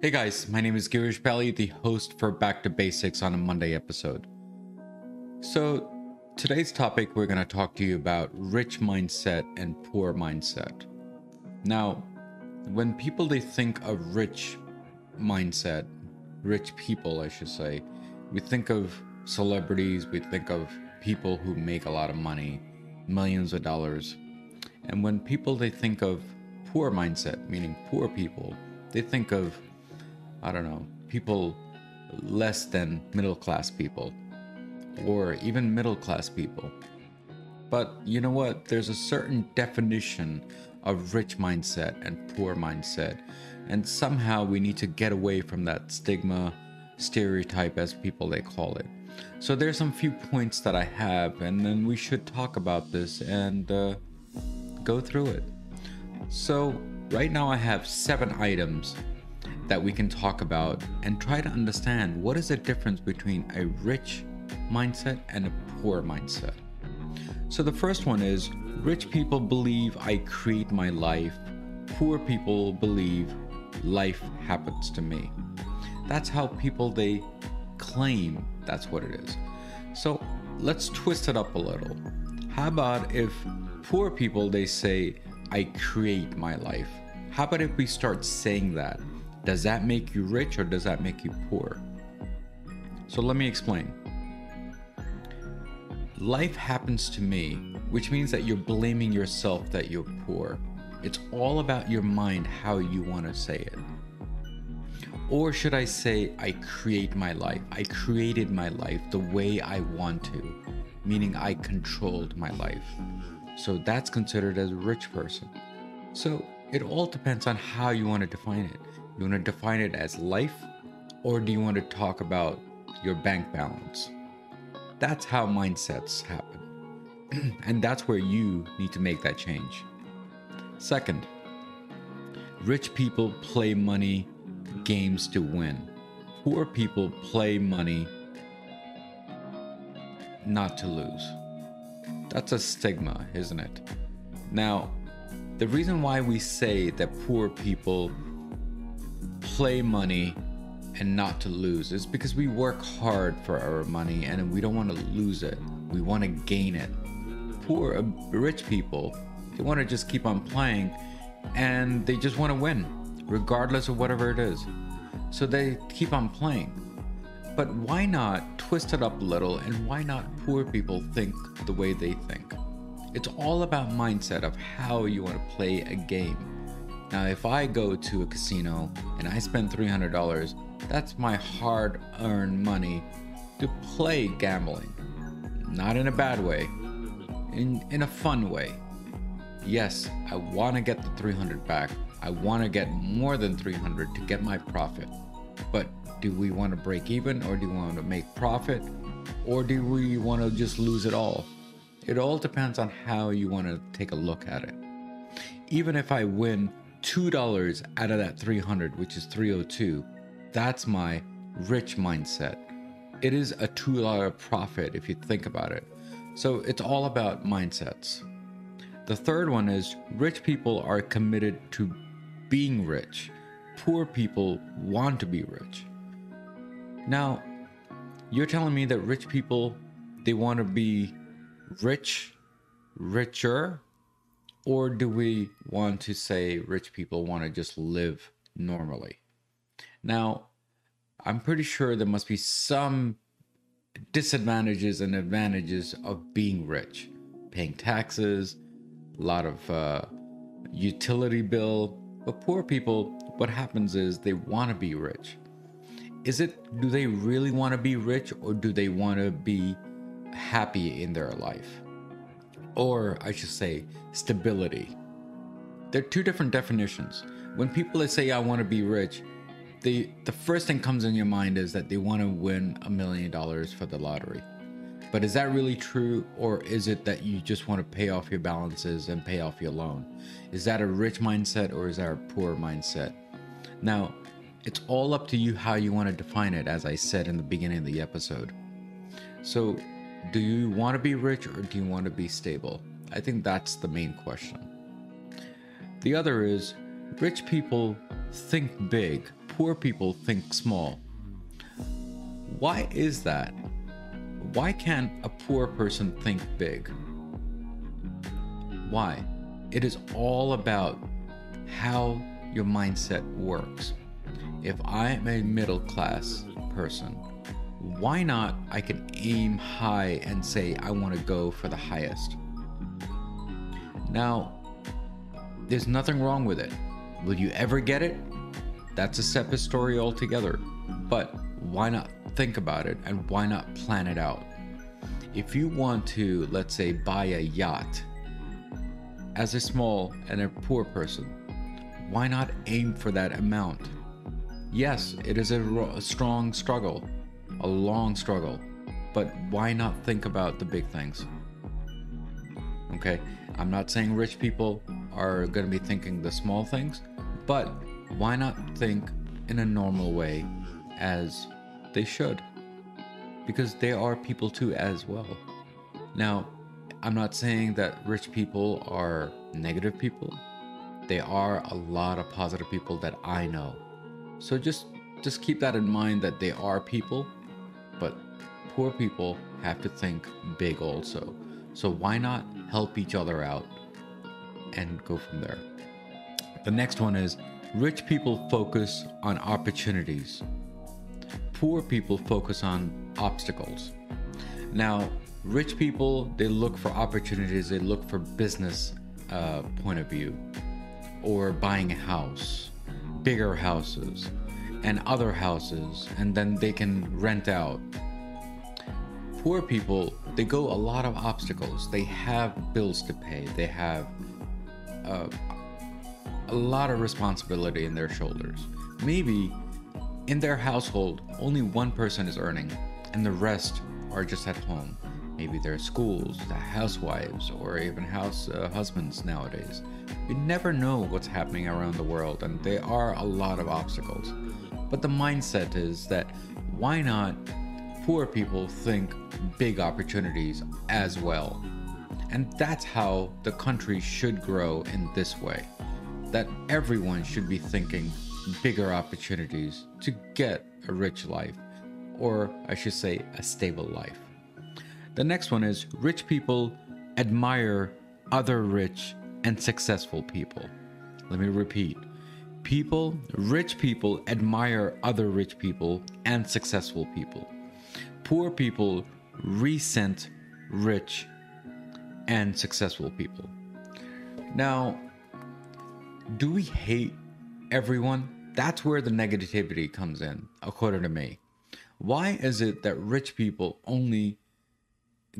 Hey guys, my name is Girish Bali, the host for Back to Basics on a Monday episode. So, today's topic we're going to talk to you about rich mindset and poor mindset. Now, when people they think of rich mindset, rich people, I should say, we think of celebrities, we think of people who make a lot of money, millions of dollars. And when people they think of poor mindset, meaning poor people, they think of I don't know, people less than middle class people or even middle class people. But you know what? There's a certain definition of rich mindset and poor mindset. And somehow we need to get away from that stigma, stereotype, as people they call it. So there's some few points that I have, and then we should talk about this and uh, go through it. So right now I have seven items that we can talk about and try to understand what is the difference between a rich mindset and a poor mindset. So the first one is rich people believe I create my life, poor people believe life happens to me. That's how people they claim that's what it is. So let's twist it up a little. How about if poor people they say I create my life? How about if we start saying that? Does that make you rich or does that make you poor? So let me explain. Life happens to me, which means that you're blaming yourself that you're poor. It's all about your mind how you want to say it. Or should I say, I create my life? I created my life the way I want to, meaning I controlled my life. So that's considered as a rich person. So it all depends on how you want to define it. You want to define it as life, or do you want to talk about your bank balance? That's how mindsets happen. and that's where you need to make that change. Second, rich people play money games to win. Poor people play money not to lose. That's a stigma, isn't it? Now, the reason why we say that poor people play money and not to lose is because we work hard for our money and we don't want to lose it. We want to gain it. Poor, uh, rich people, they want to just keep on playing and they just want to win, regardless of whatever it is. So they keep on playing. But why not twist it up a little and why not poor people think the way they think? It's all about mindset of how you want to play a game. Now, if I go to a casino and I spend $300, that's my hard earned money to play gambling. Not in a bad way, in, in a fun way. Yes, I want to get the 300 back. I want to get more than 300 to get my profit. But do we want to break even or do we want to make profit or do we want to just lose it all? It all depends on how you want to take a look at it. Even if I win $2 out of that 300, which is 302, that's my rich mindset. It is a $2 profit if you think about it. So it's all about mindsets. The third one is rich people are committed to being rich. Poor people want to be rich. Now, you're telling me that rich people they want to be rich, richer, or do we want to say rich people want to just live normally? Now, I'm pretty sure there must be some disadvantages and advantages of being rich. Paying taxes, a lot of uh, utility bill. But poor people, what happens is they want to be rich. Is it, do they really want to be rich or do they want to be happy in their life? or I should say, stability. They're two different definitions. When people say, I want to be rich, the, the first thing comes in your mind is that they want to win a million dollars for the lottery. But is that really true, or is it that you just want to pay off your balances and pay off your loan? Is that a rich mindset or is that a poor mindset? Now, it's all up to you how you want to define it, as I said in the beginning of the episode. So, do you want to be rich or do you want to be stable? I think that's the main question. The other is rich people think big, poor people think small. Why is that? Why can't a poor person think big? Why? It is all about how your mindset works. If I'm a middle class person, why not I can aim high and say I want to go for the highest? Now, there's nothing wrong with it. Will you ever get it? That's a separate story altogether. But why not think about it and why not plan it out? If you want to, let's say, buy a yacht as a small and a poor person, why not aim for that amount? Yes, it is a, strong struggle, a long struggle, but why not think about the big things? Okay, I'm not saying rich people are going to be thinking the small things, but why not think in a normal way as they should? Because they are people too, as well. Now, I'm not saying that rich people are negative people. They are a lot of positive people that I know. So just just keep that in mind that they are people, poor people have to think big also. So why not help each other out and go from there? The next one is rich people focus on opportunities. Poor people focus on obstacles. Now, rich people they look for opportunities they look for business uh, point of view or buying a house bigger houses and other houses and then they can rent out poor people they go a lot of obstacles they have bills to pay they have uh, a lot of responsibility in their shoulders maybe in their household only one person is earning and the rest are just at home Maybe they're schools, the housewives, or even house uh, husbands nowadays. You never know what's happening around the world, and there are a lot of obstacles. But the mindset is that why not poor people think big opportunities as well? And that's how the country should grow in this way. That everyone should be thinking bigger opportunities to get a rich life, or I should say, a stable life. The next one is rich people admire other rich and successful people. Let me repeat. People, rich people admire other rich people and successful people. Poor people resent rich and successful people. Now, do we hate everyone? That's where the negativity comes in, according to me. Why is it that rich people only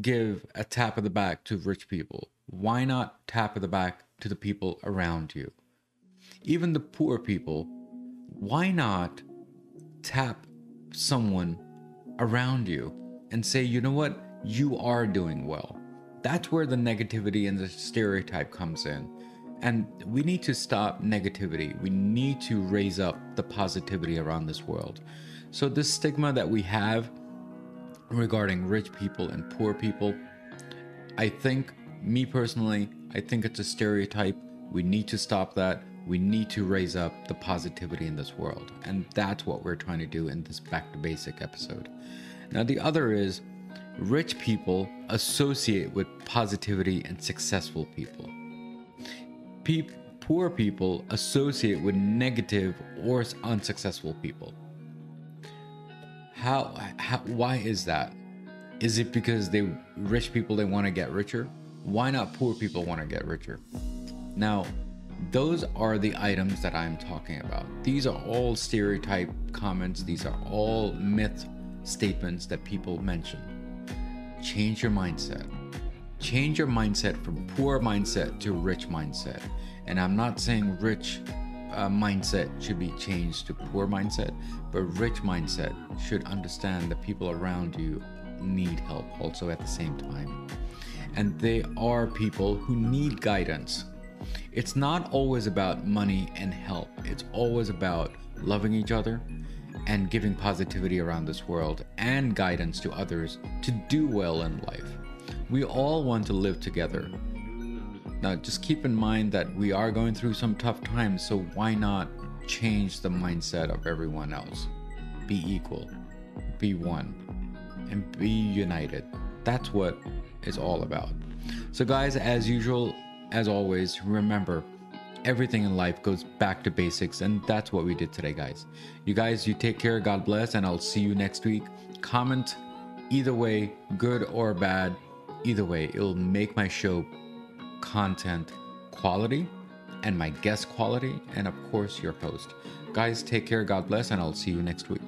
give a tap of the back to rich people? Why not tap of the back to the people around you? Even the poor people, why not tap someone around you and say, you know what, you are doing well? That's where the negativity and the stereotype comes in. And we need to stop negativity. We need to raise up the positivity around this world. So, this stigma that we have regarding rich people and poor people. I think, me personally, I think it's a stereotype. We need to stop that. We need to raise up the positivity in this world. And that's what we're trying to do in this Back to Basic episode. Now, the other is rich people associate with positivity and successful people. Pe- poor people associate with negative or unsuccessful people. How, how why is that? Is it because they rich people they want to get richer? Why not poor people want to get richer? Now, those are the items that I'm talking about. These are all stereotype comments, these are all myth statements that people mention. Change your mindset. Change your mindset from poor mindset to rich mindset. And I'm not saying rich uh, mindset should be changed to poor mindset, but rich mindset should understand that people around you need help also at the same time. And they are people who need guidance. It's not always about money and help, it's always about loving each other and giving positivity around this world and guidance to others to do well in life. We all want to live together now, just keep in mind that we are going through some tough times, so why not change the mindset of everyone else. Be equal, be one, and be united. That's what it's all about. So, guys, as usual, as always, remember everything in life goes back to basics, and that's what we did today, guys. You guys, you take care, God bless, and I'll see you next week. Comment either way, good or bad, either way, it'll make my show content quality and my guest quality, and of course, your host. Guys, take care, God bless, and I'll see you next week.